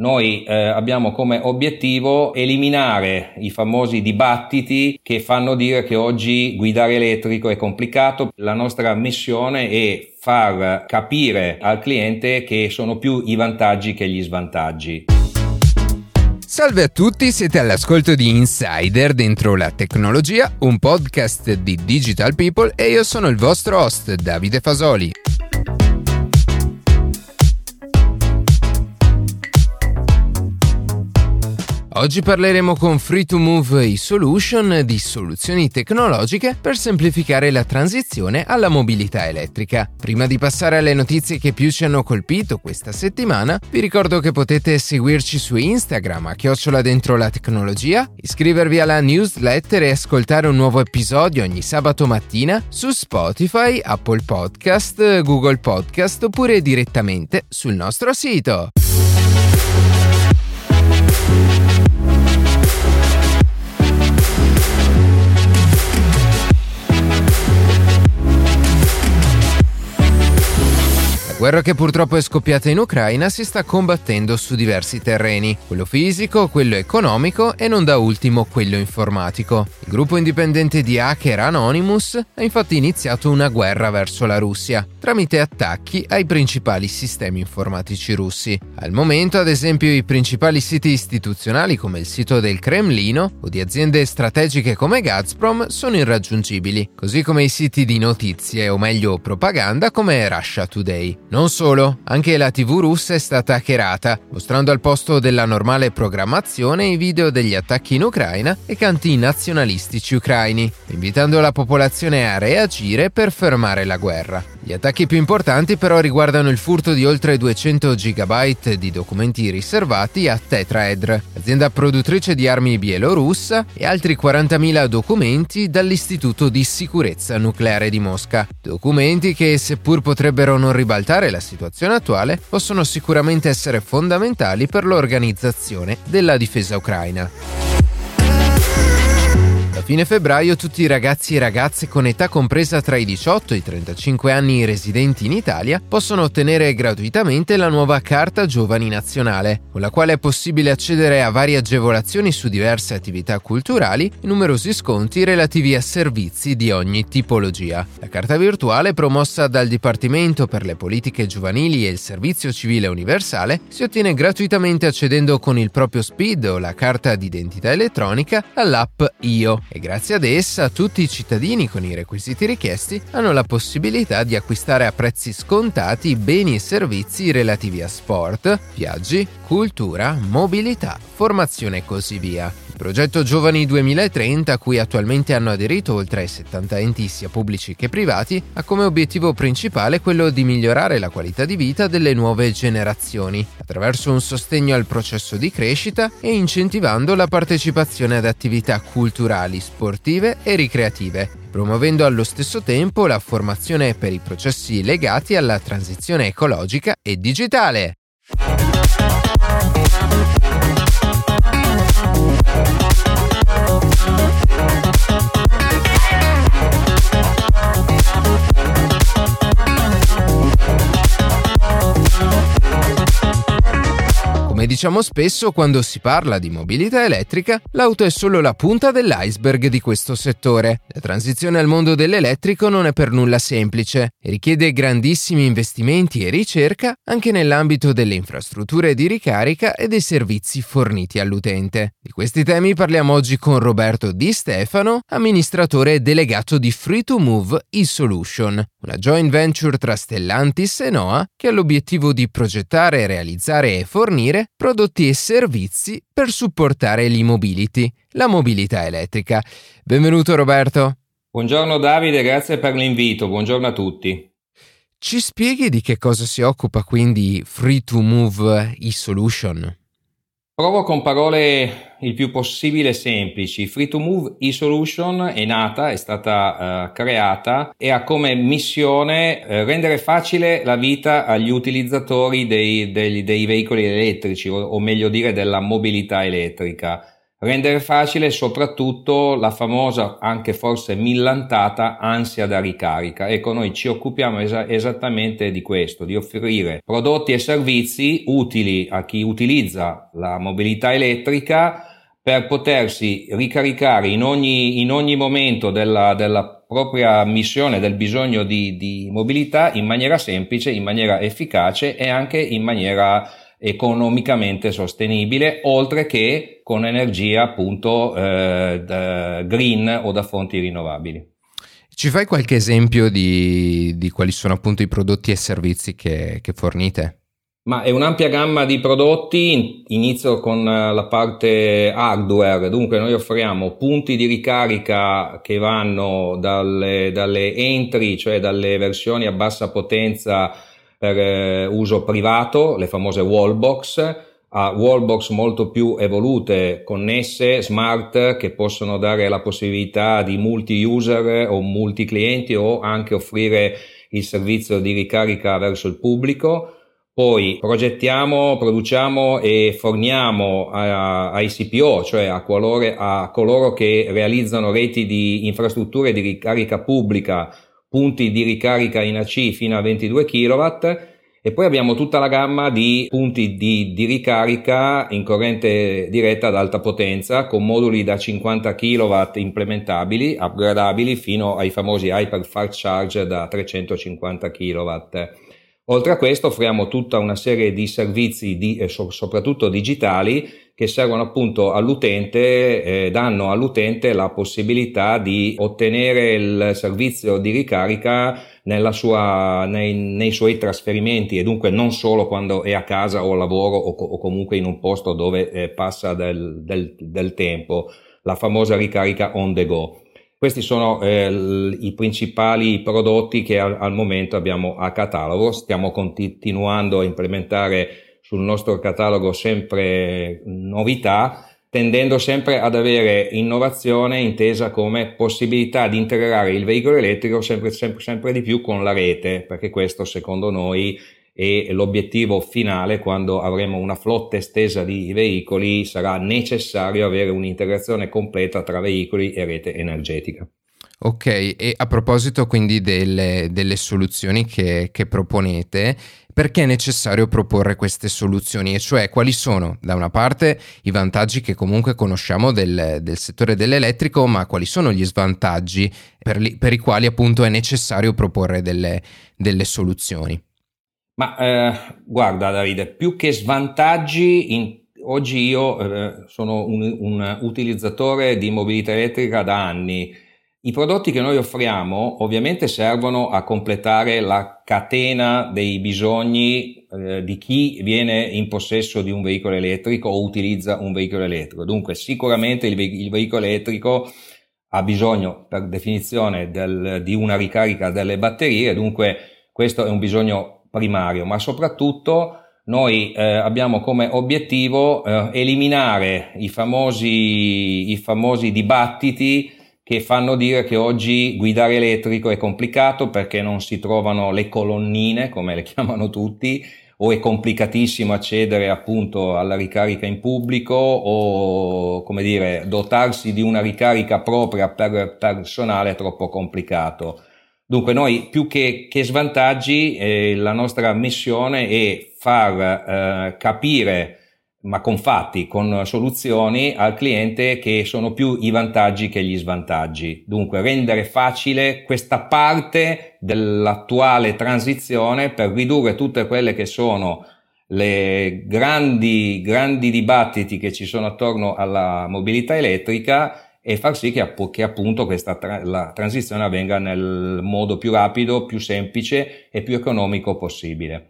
Noi eh, abbiamo come obiettivo eliminare i famosi dibattiti che fanno dire che oggi guidare elettrico è complicato. La nostra missione è far capire al cliente che sono più i vantaggi che gli svantaggi. Salve a tutti, siete all'ascolto di Insider dentro la tecnologia, un podcast di Digital People e io sono il vostro host Davide Fasoli. Oggi parleremo con Free2Move e-Solution di soluzioni tecnologiche per semplificare la transizione alla mobilità elettrica. Prima di passare alle notizie che più ci hanno colpito questa settimana, vi ricordo che potete seguirci su Instagram a chiocciola dentro la tecnologia, iscrivervi alla newsletter e ascoltare un nuovo episodio ogni sabato mattina su Spotify, Apple Podcast, Google Podcast oppure direttamente sul nostro sito. Guerra che purtroppo è scoppiata in Ucraina si sta combattendo su diversi terreni, quello fisico, quello economico e non da ultimo quello informatico. Il gruppo indipendente di hacker Anonymous ha infatti iniziato una guerra verso la Russia, tramite attacchi ai principali sistemi informatici russi. Al momento, ad esempio, i principali siti istituzionali come il sito del Cremlino o di aziende strategiche come Gazprom sono irraggiungibili, così come i siti di notizie o meglio propaganda come Russia Today. Non solo, anche la TV russa è stata hackerata, mostrando al posto della normale programmazione i video degli attacchi in Ucraina e canti nazionalistici ucraini, invitando la popolazione a reagire per fermare la guerra. Gli attacchi più importanti però riguardano il furto di oltre 200 GB di documenti riservati a Tetraedr, azienda produttrice di armi bielorussa, e altri 40.000 documenti dall'Istituto di Sicurezza Nucleare di Mosca. Documenti che, seppur potrebbero non ribaltare la situazione attuale possono sicuramente essere fondamentali per l'organizzazione della difesa ucraina. Da fine febbraio tutti i ragazzi e ragazze con età compresa tra i 18 e i 35 anni residenti in Italia possono ottenere gratuitamente la nuova Carta Giovani Nazionale, con la quale è possibile accedere a varie agevolazioni su diverse attività culturali e numerosi sconti relativi a servizi di ogni tipologia. La carta virtuale, promossa dal Dipartimento per le politiche giovanili e il Servizio Civile Universale, si ottiene gratuitamente accedendo con il proprio SPID o la carta d'identità elettronica all'app IO e grazie ad essa tutti i cittadini con i requisiti richiesti hanno la possibilità di acquistare a prezzi scontati beni e servizi relativi a sport, viaggi, cultura, mobilità, formazione e così via. Progetto Giovani 2030, a cui attualmente hanno aderito oltre 70 enti sia pubblici che privati, ha come obiettivo principale quello di migliorare la qualità di vita delle nuove generazioni, attraverso un sostegno al processo di crescita e incentivando la partecipazione ad attività culturali, sportive e ricreative, promuovendo allo stesso tempo la formazione per i processi legati alla transizione ecologica e digitale. Diciamo spesso quando si parla di mobilità elettrica, l'auto è solo la punta dell'iceberg di questo settore. La transizione al mondo dell'elettrico non è per nulla semplice e richiede grandissimi investimenti e ricerca anche nell'ambito delle infrastrutture di ricarica e dei servizi forniti all'utente. Di questi temi parliamo oggi con Roberto Di Stefano, amministratore delegato di Free2Move e-Solution, una joint venture tra Stellantis e NOAA che ha l'obiettivo di progettare, realizzare e fornire prodotti e servizi per supportare l'e-mobility, la mobilità elettrica. Benvenuto Roberto. Buongiorno Davide, grazie per l'invito, buongiorno a tutti. Ci spieghi di che cosa si occupa quindi Free to Move e-Solution? Provo con parole il più possibile semplici. Free to Move eSolution è nata, è stata uh, creata e ha come missione uh, rendere facile la vita agli utilizzatori dei, dei, dei veicoli elettrici o, o, meglio dire della mobilità elettrica. Rendere facile soprattutto la famosa, anche forse millantata, ansia da ricarica. Ecco, noi ci occupiamo es- esattamente di questo, di offrire prodotti e servizi utili a chi utilizza la mobilità elettrica per potersi ricaricare in ogni, in ogni momento della, della, propria missione, del bisogno di, di mobilità in maniera semplice, in maniera efficace e anche in maniera economicamente sostenibile, oltre che con energia appunto eh, green o da fonti rinnovabili. Ci fai qualche esempio di, di quali sono appunto i prodotti e servizi che, che fornite? Ma è un'ampia gamma di prodotti, inizio con la parte hardware, dunque noi offriamo punti di ricarica che vanno dalle, dalle entry, cioè dalle versioni a bassa potenza per eh, uso privato, le famose wallbox, a wallbox molto più evolute, connesse, smart, che possono dare la possibilità di multi-user o multi-clienti o anche offrire il servizio di ricarica verso il pubblico. Poi progettiamo, produciamo e forniamo ai CPO, cioè a, qualore, a coloro che realizzano reti di infrastrutture di ricarica pubblica punti di ricarica in AC fino a 22 kW e poi abbiamo tutta la gamma di punti di, di, ricarica in corrente diretta ad alta potenza con moduli da 50 kW implementabili, upgradabili fino ai famosi Hyper Fast Charge da 350 kW. Oltre a questo offriamo tutta una serie di servizi, di, eh, soprattutto digitali, che servono appunto all'utente, eh, danno all'utente la possibilità di ottenere il servizio di ricarica sua, nei, nei, suoi trasferimenti e dunque non solo quando è a casa o al lavoro o, o comunque in un posto dove eh, passa del, del, del tempo, la famosa ricarica on the go. Questi sono eh, i principali prodotti che al, al, momento abbiamo a catalogo. Stiamo continuando a implementare sul nostro catalogo sempre novità, tendendo sempre ad avere innovazione intesa come possibilità di integrare il veicolo elettrico sempre, sempre, sempre di più con la rete, perché questo secondo noi e l'obiettivo finale quando avremo una flotta estesa di veicoli sarà necessario avere un'integrazione completa tra veicoli e rete energetica. Ok, e a proposito quindi delle, delle soluzioni che, che, proponete, perché è necessario proporre queste soluzioni? E cioè quali sono, da una parte, i vantaggi che comunque conosciamo del, del settore dell'elettrico, ma quali sono gli svantaggi per, li, per i quali appunto è necessario proporre delle, delle soluzioni? Ma eh, guarda Davide, più che svantaggi, in, oggi io eh, sono un, un, utilizzatore di mobilità elettrica da anni. I prodotti che noi offriamo ovviamente servono a completare la catena dei bisogni eh, di chi viene in possesso di un veicolo elettrico o utilizza un veicolo elettrico. Dunque sicuramente il, ve- il veicolo elettrico ha bisogno per definizione del, di una ricarica delle batterie, dunque questo è un bisogno primario, ma soprattutto noi eh, abbiamo come obiettivo eh, eliminare i famosi, i famosi dibattiti che fanno dire che oggi guidare elettrico è complicato perché non si trovano le colonnine, come le chiamano tutti, o è complicatissimo accedere appunto alla ricarica in pubblico o come dire dotarsi di una ricarica propria per personale è troppo complicato. Dunque noi più che, che svantaggi eh, la nostra missione è far eh, capire ma con fatti, con soluzioni al cliente che sono più i vantaggi che gli svantaggi. Dunque rendere facile questa parte dell'attuale transizione per ridurre tutte quelle che sono le grandi, grandi dibattiti che ci sono attorno alla mobilità elettrica e far sì che, che appunto questa tra- la transizione avvenga nel modo più rapido, più semplice e più economico possibile.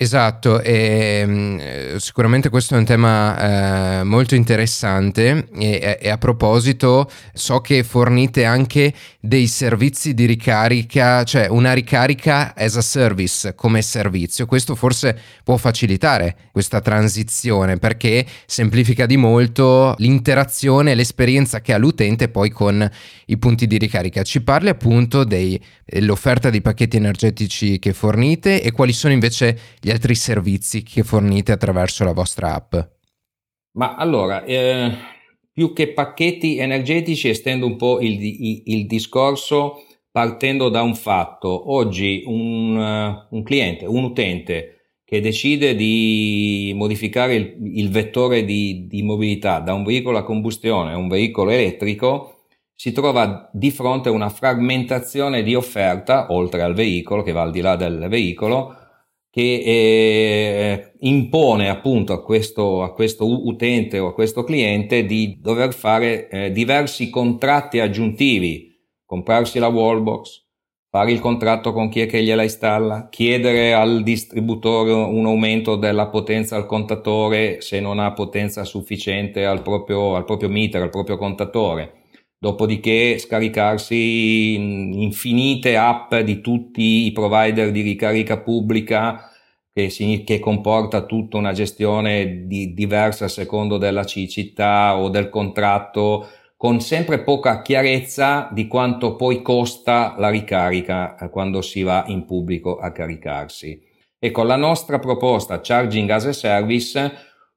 Esatto, e, mm, sicuramente questo è un tema eh, molto interessante e, e, a proposito so che fornite anche dei servizi di ricarica, cioè una ricarica as a service come servizio. Questo forse può facilitare questa transizione perché semplifica di molto l'interazione e l'esperienza che ha l'utente poi con i punti di ricarica. Ci parli appunto dell'offerta di pacchetti energetici che fornite e quali sono invece gli gli altri servizi che fornite attraverso la vostra app? Ma allora, eh, Più che pacchetti energetici estendo un po' il, il, discorso partendo da un fatto. Oggi un, uh, un, cliente, un utente che decide di modificare il, il vettore di, di mobilità da un veicolo a combustione a un veicolo elettrico, si trova di fronte a una frammentazione di offerta, oltre al veicolo, che va al di là del veicolo, che eh, impone appunto a questo, a questo, utente o a questo cliente di dover fare eh, diversi contratti aggiuntivi, comprarsi la wallbox, fare il contratto con chi è che gliela installa, chiedere al distributore un aumento della potenza al contatore se non ha potenza sufficiente al proprio, al proprio meter, al proprio contatore dopodiché scaricarsi infinite app di tutti i provider di ricarica pubblica che, si, che comporta tutta una gestione di, diversa a secondo della città o del contratto con sempre poca chiarezza di quanto poi costa la ricarica eh, quando si va in pubblico a caricarsi. Ecco, la nostra proposta Charging as a Service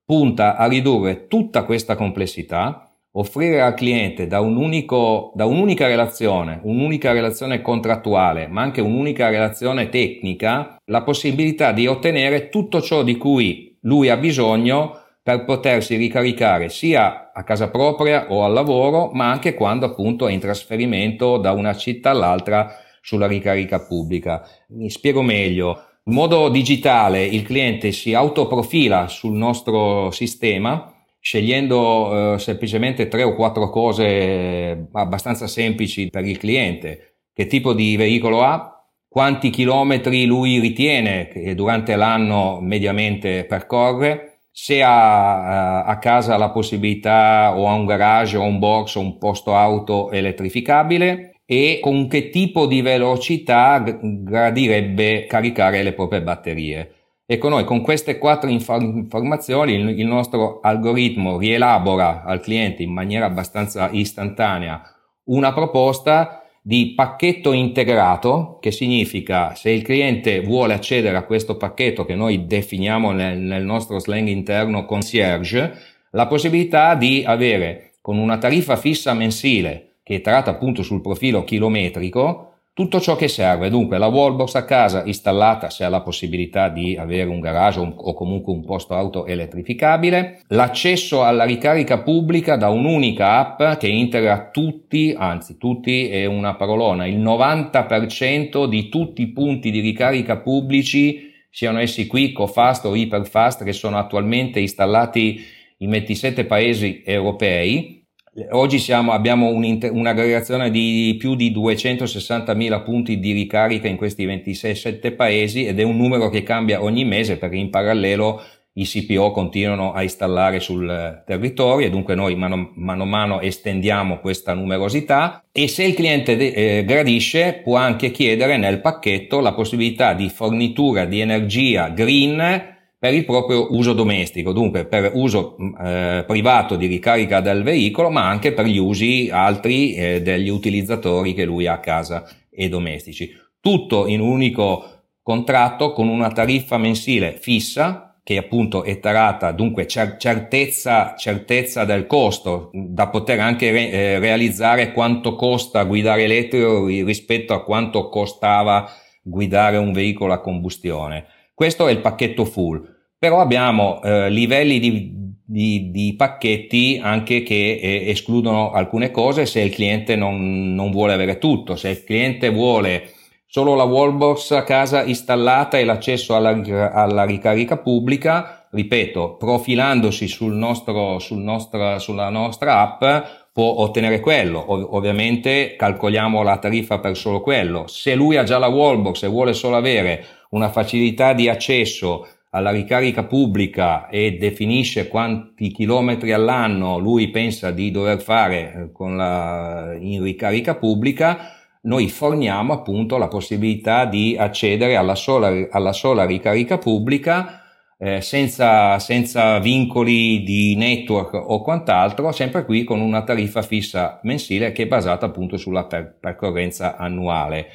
punta a ridurre tutta questa complessità offrire al cliente da, un unico, da un'unica relazione, un'unica relazione contrattuale, ma anche un'unica relazione tecnica, la possibilità di ottenere tutto ciò di cui lui ha bisogno per potersi ricaricare sia a casa propria o al lavoro, ma anche quando appunto è in trasferimento da una città all'altra sulla ricarica pubblica. Mi spiego meglio. In modo digitale il cliente si autoprofila sul nostro sistema scegliendo eh, semplicemente tre o quattro cose abbastanza semplici per il cliente. Che tipo di veicolo ha, quanti chilometri lui ritiene che durante l'anno mediamente percorre, se ha eh, a casa la possibilità o ha un garage o un box o un posto auto elettrificabile e con che tipo di velocità gradirebbe caricare le proprie batterie. Ecco, noi con queste quattro informazioni il, il nostro algoritmo rielabora al cliente in maniera abbastanza istantanea una proposta di pacchetto integrato, che significa se il cliente vuole accedere a questo pacchetto che noi definiamo nel, nel, nostro slang interno concierge, la possibilità di avere con una tariffa fissa mensile che è tratta appunto sul profilo chilometrico tutto ciò che serve, dunque la wallbox a casa installata se ha la possibilità di avere un garage o comunque un posto auto elettrificabile, l'accesso alla ricarica pubblica da un'unica app che integra tutti, anzi tutti è una parolona, il 90% di tutti i punti di ricarica pubblici, siano essi qui, CoFast o Hyperfast, che sono attualmente installati in 27 paesi europei, Oggi siamo, abbiamo un'aggregazione di più di 260.000 punti di ricarica in questi 27 paesi ed è un numero che cambia ogni mese perché in parallelo i CPO continuano a installare sul territorio e dunque noi mano, mano a mano estendiamo questa numerosità e se il cliente eh, gradisce può anche chiedere nel pacchetto la possibilità di fornitura di energia green per il proprio uso domestico, dunque per uso mm, eh, privato di ricarica del veicolo, ma anche per gli usi altri eh, degli utilizzatori che lui ha a casa e domestici. Tutto in un unico contratto con una tariffa mensile fissa che appunto è tarata, dunque certezza, certezza del costo, da poter anche re, eh, realizzare quanto costa guidare elettrico rispetto a quanto costava guidare un veicolo a combustione. Questo è il pacchetto full però abbiamo eh, livelli di, di, di, pacchetti anche che eh, escludono alcune cose se il cliente non, non, vuole avere tutto, se il cliente vuole solo la wallbox a casa installata e l'accesso alla, alla ricarica pubblica, ripeto, profilandosi sul nostro, sul nostra, sulla nostra app può ottenere quello, Ov- ovviamente calcoliamo la tariffa per solo quello, se lui ha già la wallbox e vuole solo avere una facilità di accesso alla ricarica pubblica e definisce quanti chilometri all'anno lui pensa di dover fare eh, la, in ricarica pubblica, noi forniamo appunto la possibilità di accedere alla sola, alla sola ricarica pubblica eh, senza, senza vincoli di network o quant'altro, sempre qui con una tariffa fissa mensile che è basata appunto sulla per- percorrenza annuale.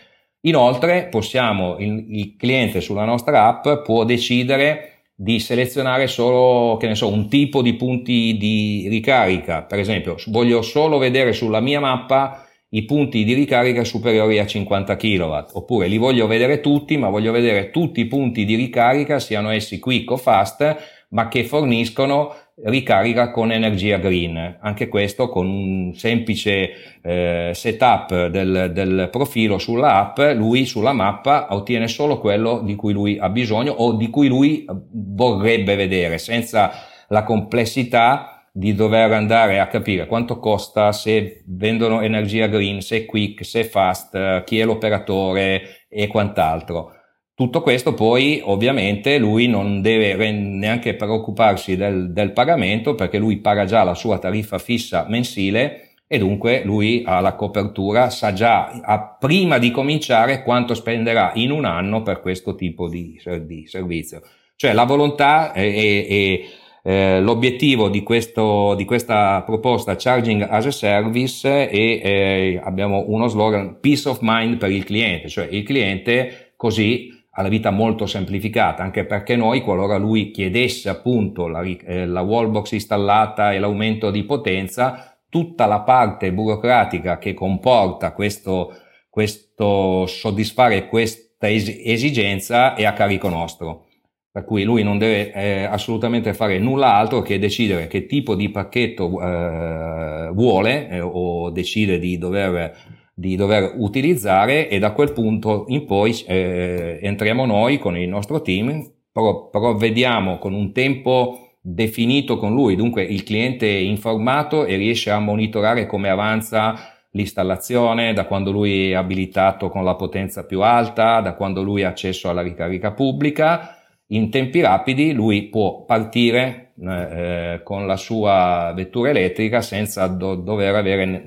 Inoltre possiamo, il, il cliente sulla nostra app può decidere di selezionare solo, che ne so, un tipo di punti di ricarica. Per esempio, voglio solo vedere sulla mia mappa i punti di ricarica superiori a 50 kW, oppure li voglio vedere tutti, ma voglio vedere tutti i punti di ricarica, siano essi quick o fast, ma che forniscono ricarica con energia green. Anche questo con un semplice eh, setup del, del, profilo sulla app, lui sulla mappa ottiene solo quello di cui lui ha bisogno o di cui lui vorrebbe vedere, senza la complessità di dover andare a capire quanto costa, se vendono energia green, se quick, se fast, chi è l'operatore e quant'altro. Tutto questo poi ovviamente lui non deve neanche preoccuparsi del, del, pagamento perché lui paga già la sua tariffa fissa mensile e dunque lui ha la copertura, sa già a, prima di cominciare quanto spenderà in un anno per questo tipo di, di servizio. Cioè la volontà e eh, l'obiettivo di, questo, di, questa proposta Charging as a Service è eh, abbiamo uno slogan Peace of Mind per il cliente, cioè il cliente così ha la vita molto semplificata, anche perché noi, qualora lui chiedesse appunto la, eh, la wallbox installata e l'aumento di potenza, tutta la parte burocratica che comporta questo, questo soddisfare questa esigenza è a carico nostro. Per cui lui non deve eh, assolutamente fare nulla altro che decidere che tipo di pacchetto eh, vuole eh, o decide di dover di dover utilizzare e da quel punto in poi eh, entriamo noi con il nostro team, però, provvediamo con un tempo definito con lui, dunque il cliente è informato e riesce a monitorare come avanza l'installazione, da quando lui è abilitato con la potenza più alta, da quando lui ha accesso alla ricarica pubblica. In tempi rapidi lui può partire eh, con la sua vettura elettrica senza do- dover avere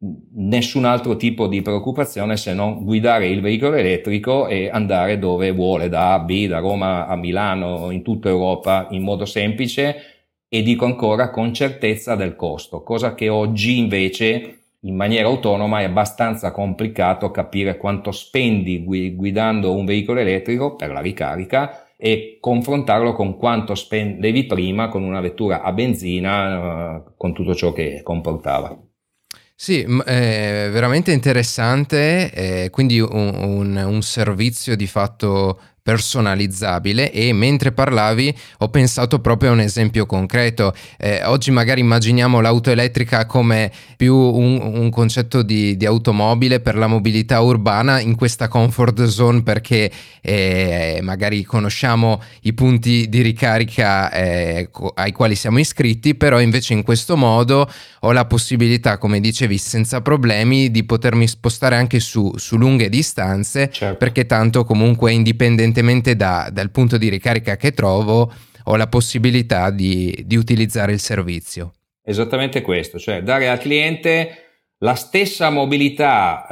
nessun altro tipo di preoccupazione se non guidare il veicolo elettrico e andare dove vuole, da A a B, da Roma a Milano, in tutta Europa, in modo semplice e dico ancora con certezza del costo, cosa che oggi invece in maniera autonoma è abbastanza complicato capire quanto spendi guidando un veicolo elettrico per la ricarica e confrontarlo con quanto spendevi prima con una vettura a benzina eh, con tutto ciò che comportava. Sì, è veramente interessante, eh, quindi un, un, un, servizio di fatto personalizzabile e mentre parlavi ho pensato proprio a un esempio concreto. Eh, oggi magari immaginiamo l'auto elettrica come più un, un concetto di, di, automobile per la mobilità urbana in questa comfort zone perché eh, magari conosciamo i punti di ricarica eh, ai quali siamo iscritti, però invece in questo modo ho la possibilità, come dicevi, senza problemi di potermi spostare anche su, su lunghe distanze certo. perché tanto comunque indipendentemente indipendentemente da, dal punto di ricarica che trovo, ho la possibilità di, di utilizzare il servizio. Esattamente questo, cioè dare al cliente la stessa mobilità,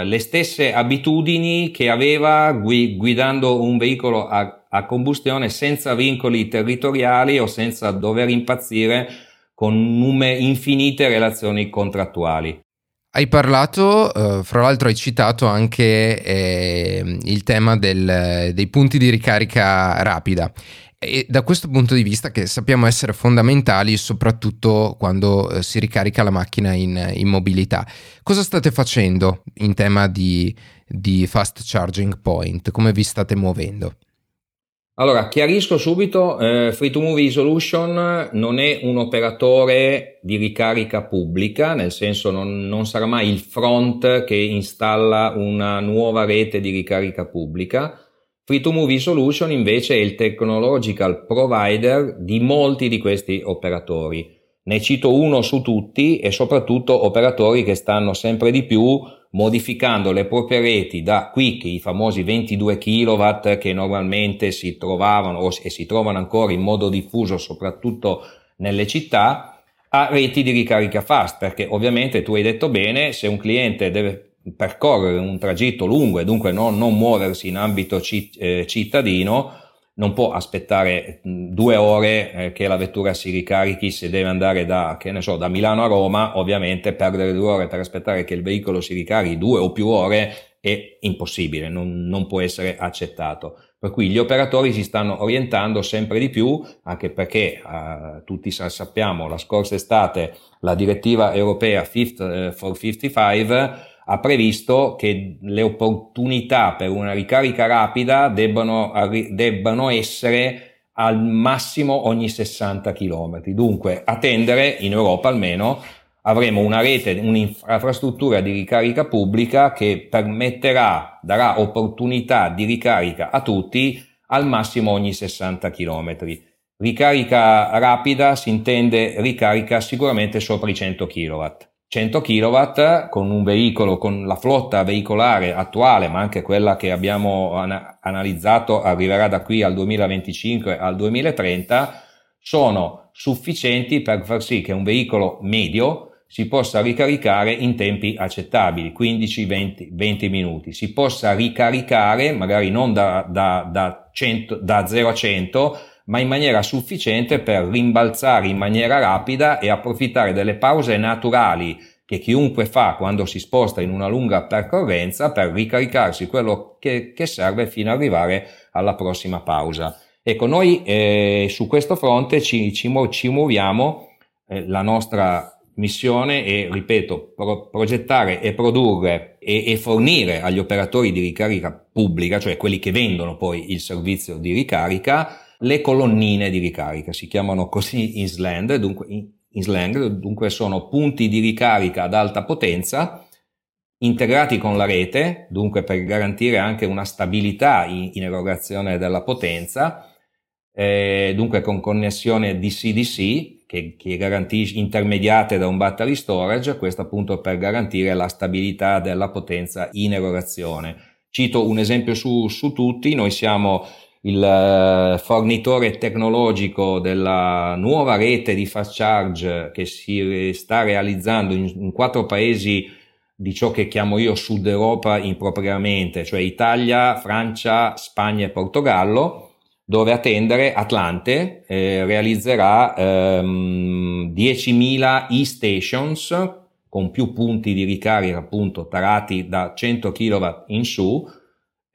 eh, le stesse abitudini che aveva gui- guidando un veicolo a, a, combustione senza vincoli territoriali o senza dover impazzire con nume- infinite relazioni contrattuali. Hai parlato, uh, fra l'altro hai citato anche eh, il tema del, dei punti di ricarica rapida. E da questo punto di vista, che sappiamo essere fondamentali soprattutto quando eh, si ricarica la macchina in, in, mobilità, cosa state facendo in tema di, di fast charging point? Come vi state muovendo? Allora, chiarisco subito, eh, Free to Movie Solution non è un operatore di ricarica pubblica, nel senso non, non sarà mai il front che installa una nuova rete di ricarica pubblica. Free to Movie Solution invece è il technological provider di molti di questi operatori. Ne cito uno su tutti e soprattutto operatori che stanno sempre di più modificando le proprie reti da quick, i famosi 22 kW che normalmente si trovavano e si trovano ancora in modo diffuso soprattutto nelle città, a reti di ricarica fast, perché ovviamente tu hai detto bene, se un cliente deve percorrere un tragitto lungo e dunque non, non muoversi in ambito eh, cittadino, non può aspettare due ore eh, che la vettura si ricarichi se deve andare da, so, da Milano a Roma, ovviamente perdere due ore per aspettare che il veicolo si ricarichi due o più ore è impossibile, non, non può essere accettato. Per cui gli operatori si stanno orientando sempre di più, anche perché eh, tutti sappiamo, la scorsa estate la direttiva europea Fifth eh, for 55 ha previsto che le opportunità per una ricarica rapida debbano, debbano essere al massimo ogni 60 km. Dunque, attendere in Europa almeno avremo una rete, un'infrastruttura di ricarica pubblica che permetterà, darà opportunità di ricarica a tutti al massimo ogni 60 km. Ricarica rapida si intende ricarica sicuramente sopra i 100 kW. 100 kW con un veicolo, con la flotta veicolare attuale, ma anche quella che abbiamo an- analizzato arriverà da qui al 2025 al 2030, sono sufficienti per far sì che un veicolo medio si possa ricaricare in tempi accettabili, 15-20 minuti. Si possa ricaricare, magari non da, da, da, 100, da 0 a 100, ma in maniera sufficiente per rimbalzare in maniera rapida e approfittare delle pause naturali che chiunque fa quando si sposta in una lunga percorrenza per ricaricarsi quello che, che serve fino ad arrivare alla prossima pausa. Ecco, noi eh, su questo fronte ci, ci, ci muoviamo, eh, la nostra missione è, ripeto, pro- progettare e produrre e, e, fornire agli operatori di ricarica pubblica, cioè quelli che vendono poi il servizio di ricarica, le colonnine di ricarica, si chiamano così in slang, dunque, in slang, dunque sono punti di ricarica ad alta potenza integrati con la rete, dunque per garantire anche una stabilità in, in erogazione della potenza, eh, dunque con connessione DC-DC che, che garantisce intermediate da un battery storage, questo appunto per garantire la stabilità della potenza in erogazione. Cito un esempio su, su tutti, noi siamo il eh, fornitore tecnologico della nuova rete di fast charge che si sta realizzando in, in quattro paesi di ciò che chiamo io Sud Europa impropriamente, cioè Italia, Francia, Spagna e Portogallo dove attendere Atlante eh, realizzerà ehm, 10.000 e-stations con più punti di ricarica appunto tarati da 100 kW in su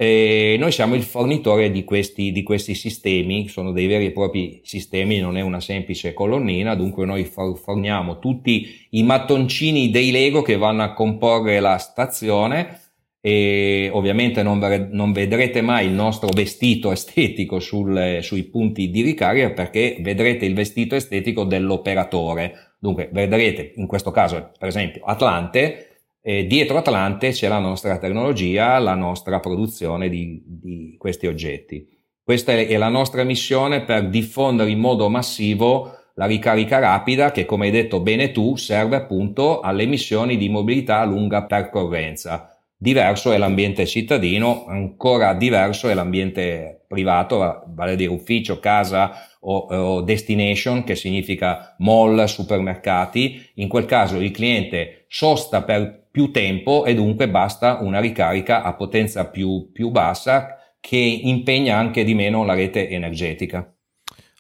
e noi siamo il fornitore di questi, di questi sistemi, sono dei veri e propri sistemi, non è una semplice colonnina, dunque noi forniamo tutti i mattoncini dei Lego che vanno a comporre la stazione e ovviamente non, non, vedrete mai il nostro vestito estetico sul, sui punti di ricarica perché vedrete il vestito estetico dell'operatore. Dunque vedrete in questo caso per esempio Atlante, e dietro Atlante c'è la nostra tecnologia, la nostra produzione di, di questi oggetti. Questa è la nostra missione per diffondere in modo massivo la ricarica rapida che, come hai detto bene tu, serve appunto alle missioni di mobilità a lunga percorrenza Diverso è l'ambiente cittadino, ancora diverso è l'ambiente privato, vale a dire ufficio, casa o, o destination, che significa mall, supermercati. In quel caso il cliente sosta per più tempo e dunque basta una ricarica a potenza più, più bassa che impegna anche di meno la rete energetica.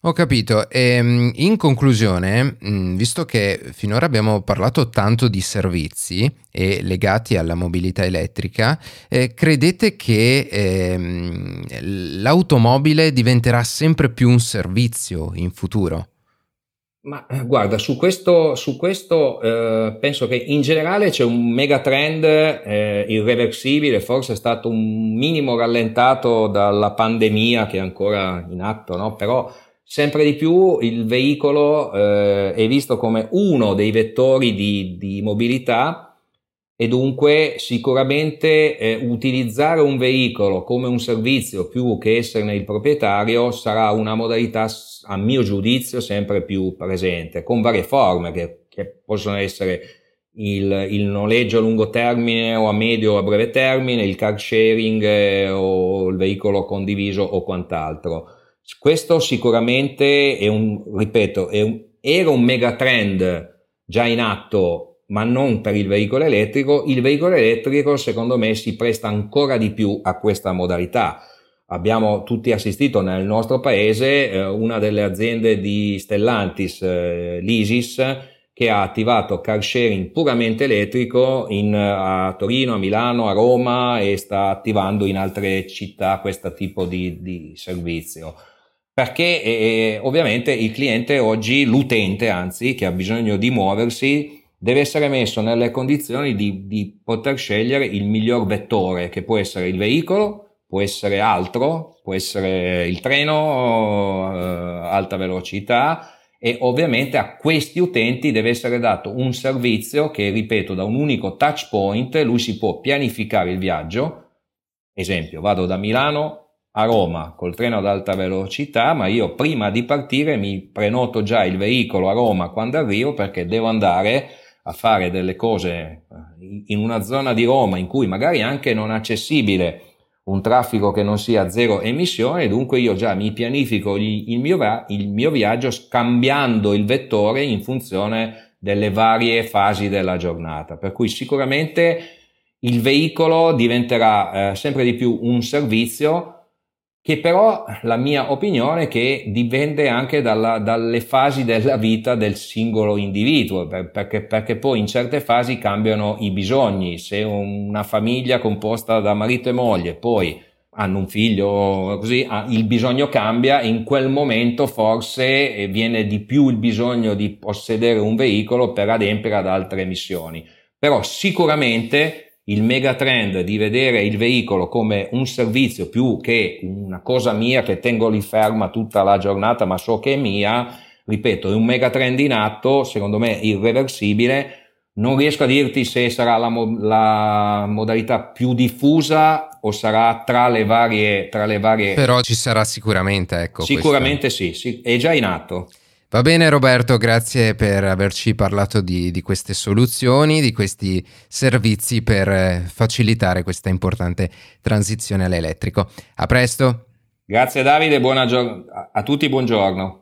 Ho capito. E, ehm, in conclusione, mm, visto che finora abbiamo parlato tanto di servizi e legati alla mobilità elettrica, eh, credete che eh, l'automobile diventerà sempre più un servizio in futuro? Ma guarda, su questo, su questo eh, penso che in generale c'è un megatrend eh, irreversibile, forse è stato un minimo rallentato dalla pandemia che è ancora in atto, no? però sempre di più il veicolo eh, è visto come uno dei vettori di, di mobilità e dunque sicuramente eh, utilizzare un veicolo come un servizio più che esserne il proprietario sarà una modalità a mio giudizio sempre più presente con varie forme che, che possono essere il, il, noleggio a lungo termine o a medio o a breve termine, il car sharing eh, o il veicolo condiviso o quant'altro. Questo sicuramente è un, ripeto, è un, era un megatrend già in atto, ma non per il veicolo elettrico. Il veicolo elettrico, secondo me, si presta ancora di più a questa modalità. Abbiamo tutti assistito nel nostro paese eh, una delle aziende di Stellantis, eh, l'ISIS, che ha attivato car sharing puramente elettrico in, a Torino, a Milano, a Roma e sta attivando in altre città questo tipo di, di servizio. Perché eh, ovviamente il cliente oggi, l'utente anzi, che ha bisogno di muoversi, deve essere messo nelle condizioni di, di poter scegliere il miglior vettore, che può essere il veicolo, può essere altro, può essere il treno, eh, alta velocità, e ovviamente a questi utenti deve essere dato un servizio che, ripeto, da un unico touch point lui si può pianificare il viaggio. Esempio, vado da Milano a Roma col treno ad alta velocità, ma io prima di partire mi prenoto già il veicolo a Roma quando arrivo perché devo andare a fare delle cose eh, in una zona di Roma in cui magari anche non è accessibile un traffico che non sia zero emissione, dunque io già mi pianifico il, mio, il mio viaggio scambiando il vettore in funzione delle varie fasi della giornata. Per cui sicuramente il veicolo diventerà eh, sempre di più un servizio che però la mia opinione è che dipende anche dalla, dalle fasi della vita del singolo individuo, perché, perché, poi in certe fasi cambiano i bisogni. Se una famiglia composta da marito e moglie poi hanno un figlio, così ah, il bisogno cambia, in quel momento forse eh, viene di più il bisogno di possedere un veicolo per adempiere ad altre missioni. Però sicuramente il megatrend di vedere il veicolo come un servizio più che una cosa mia che tengo lì ferma tutta la giornata ma so che è mia, ripeto, è un megatrend in atto, secondo me irreversibile. Non riesco a dirti se sarà la, mo- la modalità più diffusa o sarà tra le varie... Tra le varie... Però ci sarà sicuramente, ecco. Sicuramente questa... sì, sì, è già in atto. Va bene Roberto, grazie per averci parlato di, di, queste soluzioni, di questi servizi per eh, facilitare questa importante transizione all'elettrico. A presto. Grazie Davide, buona gio- a tutti buongiorno.